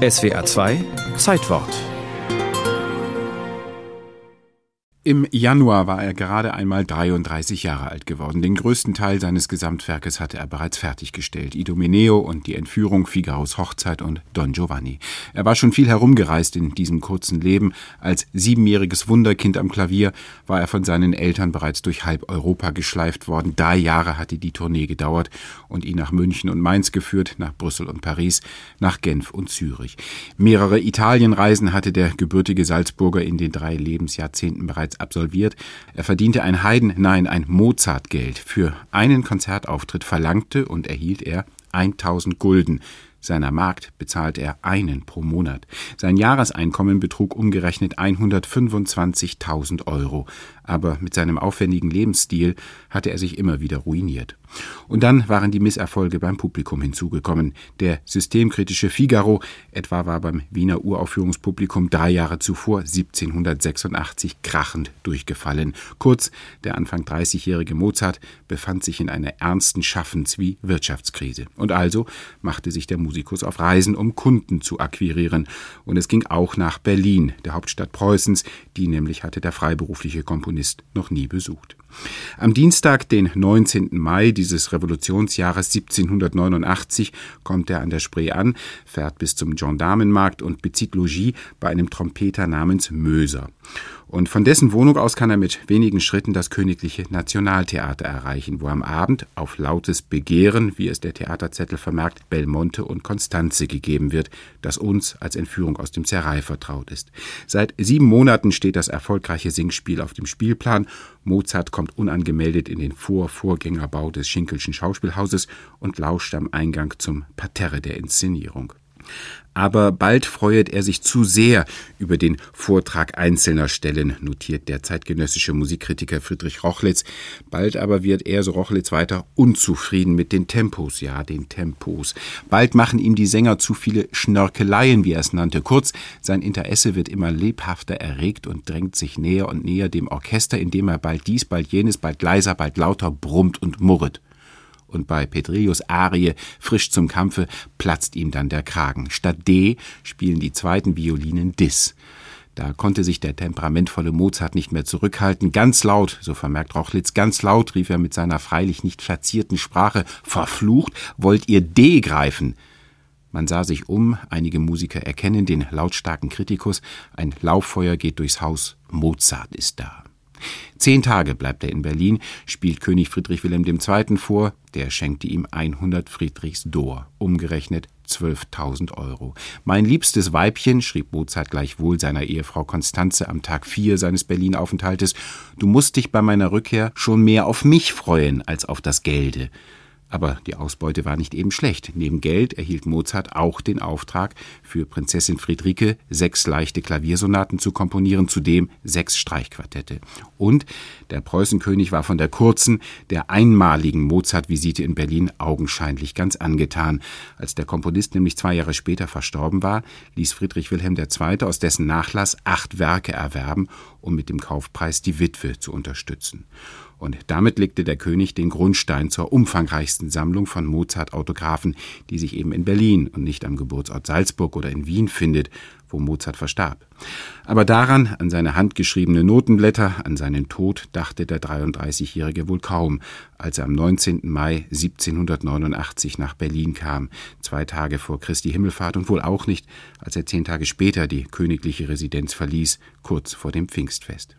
SWA 2 Zeitwort Im Januar war er gerade einmal 33 Jahre alt geworden. Den größten Teil seines Gesamtwerkes hatte er bereits fertiggestellt. Idomeneo und die Entführung, Figaros Hochzeit und Don Giovanni. Er war schon viel herumgereist in diesem kurzen Leben. Als siebenjähriges Wunderkind am Klavier war er von seinen Eltern bereits durch halb Europa geschleift worden. Drei Jahre hatte die Tournee gedauert und ihn nach München und Mainz geführt, nach Brüssel und Paris, nach Genf und Zürich. Mehrere Italienreisen hatte der gebürtige Salzburger in den drei Lebensjahrzehnten bereits bereits absolviert. Er verdiente ein Heiden, nein, ein Mozartgeld. Für einen Konzertauftritt verlangte und erhielt er 1000 Gulden. Seiner Magd bezahlte er einen pro Monat. Sein Jahreseinkommen betrug umgerechnet 125.000 Euro. Aber mit seinem aufwendigen Lebensstil hatte er sich immer wieder ruiniert. Und dann waren die Misserfolge beim Publikum hinzugekommen. Der systemkritische Figaro etwa war beim Wiener Uraufführungspublikum drei Jahre zuvor 1786 krachend durchgefallen. Kurz, der Anfang 30-jährige Mozart befand sich in einer ernsten Schaffens- wie Wirtschaftskrise. Und also machte sich der Musikus auf Reisen, um Kunden zu akquirieren. Und es ging auch nach Berlin, der Hauptstadt Preußens, die nämlich hatte der freiberufliche Komponist noch nie besucht. Am Dienstag, den 19. Mai dieses Revolutionsjahres 1789, kommt er an der Spree an, fährt bis zum Gendarmenmarkt und bezieht Logis bei einem Trompeter namens Möser. Und von dessen Wohnung aus kann er mit wenigen Schritten das Königliche Nationaltheater erreichen, wo am Abend auf lautes Begehren, wie es der Theaterzettel vermerkt, Belmonte und Constanze gegeben wird, das uns als Entführung aus dem Serai vertraut ist. Seit sieben Monaten steht das erfolgreiche Singspiel auf dem Spielplan. Mozart kommt unangemeldet in den Vorvorgängerbau des Schinkelschen Schauspielhauses und lauscht am Eingang zum Parterre der Inszenierung. Aber bald freuet er sich zu sehr über den Vortrag einzelner Stellen, notiert der zeitgenössische Musikkritiker Friedrich Rochlitz. Bald aber wird er, so Rochlitz weiter, unzufrieden mit den Tempos, ja, den Tempos. Bald machen ihm die Sänger zu viele Schnörkeleien, wie er es nannte. Kurz, sein Interesse wird immer lebhafter erregt und drängt sich näher und näher dem Orchester, indem er bald dies, bald jenes, bald leiser, bald lauter brummt und murret und bei Petrillos Arie Frisch zum Kampfe platzt ihm dann der Kragen. Statt D spielen die zweiten Violinen Dis. Da konnte sich der temperamentvolle Mozart nicht mehr zurückhalten. Ganz laut, so vermerkt Rochlitz, ganz laut rief er mit seiner freilich nicht verzierten Sprache, verflucht, wollt ihr D greifen? Man sah sich um, einige Musiker erkennen den lautstarken Kritikus, ein Lauffeuer geht durchs Haus, Mozart ist da. Zehn Tage bleibt er in Berlin, spielt König Friedrich Wilhelm II. vor, der schenkte ihm 100 Friedrichs Dor, umgerechnet 12.000 Euro. Mein liebstes Weibchen, schrieb Mozart gleichwohl seiner Ehefrau Konstanze am Tag vier seines Berlin-Aufenthaltes, du musst dich bei meiner Rückkehr schon mehr auf mich freuen als auf das Gelde. Aber die Ausbeute war nicht eben schlecht. Neben Geld erhielt Mozart auch den Auftrag, für Prinzessin Friederike sechs leichte Klaviersonaten zu komponieren, zudem sechs Streichquartette. Und der Preußenkönig war von der kurzen, der einmaligen Mozart-Visite in Berlin augenscheinlich ganz angetan. Als der Komponist nämlich zwei Jahre später verstorben war, ließ Friedrich Wilhelm II. aus dessen Nachlass acht Werke erwerben, um mit dem Kaufpreis die Witwe zu unterstützen. Und damit legte der König den Grundstein zur umfangreichsten Sammlung von Mozart-Autographen, die sich eben in Berlin und nicht am Geburtsort Salzburg oder in Wien findet, wo Mozart verstarb. Aber daran, an seine handgeschriebene Notenblätter, an seinen Tod, dachte der 33-Jährige wohl kaum, als er am 19. Mai 1789 nach Berlin kam, zwei Tage vor Christi Himmelfahrt und wohl auch nicht, als er zehn Tage später die königliche Residenz verließ, kurz vor dem Pfingstfest.